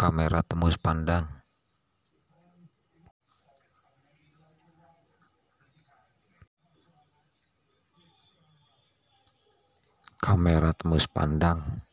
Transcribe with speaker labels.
Speaker 1: kamera tembus pandang. Kamera tembus pandang.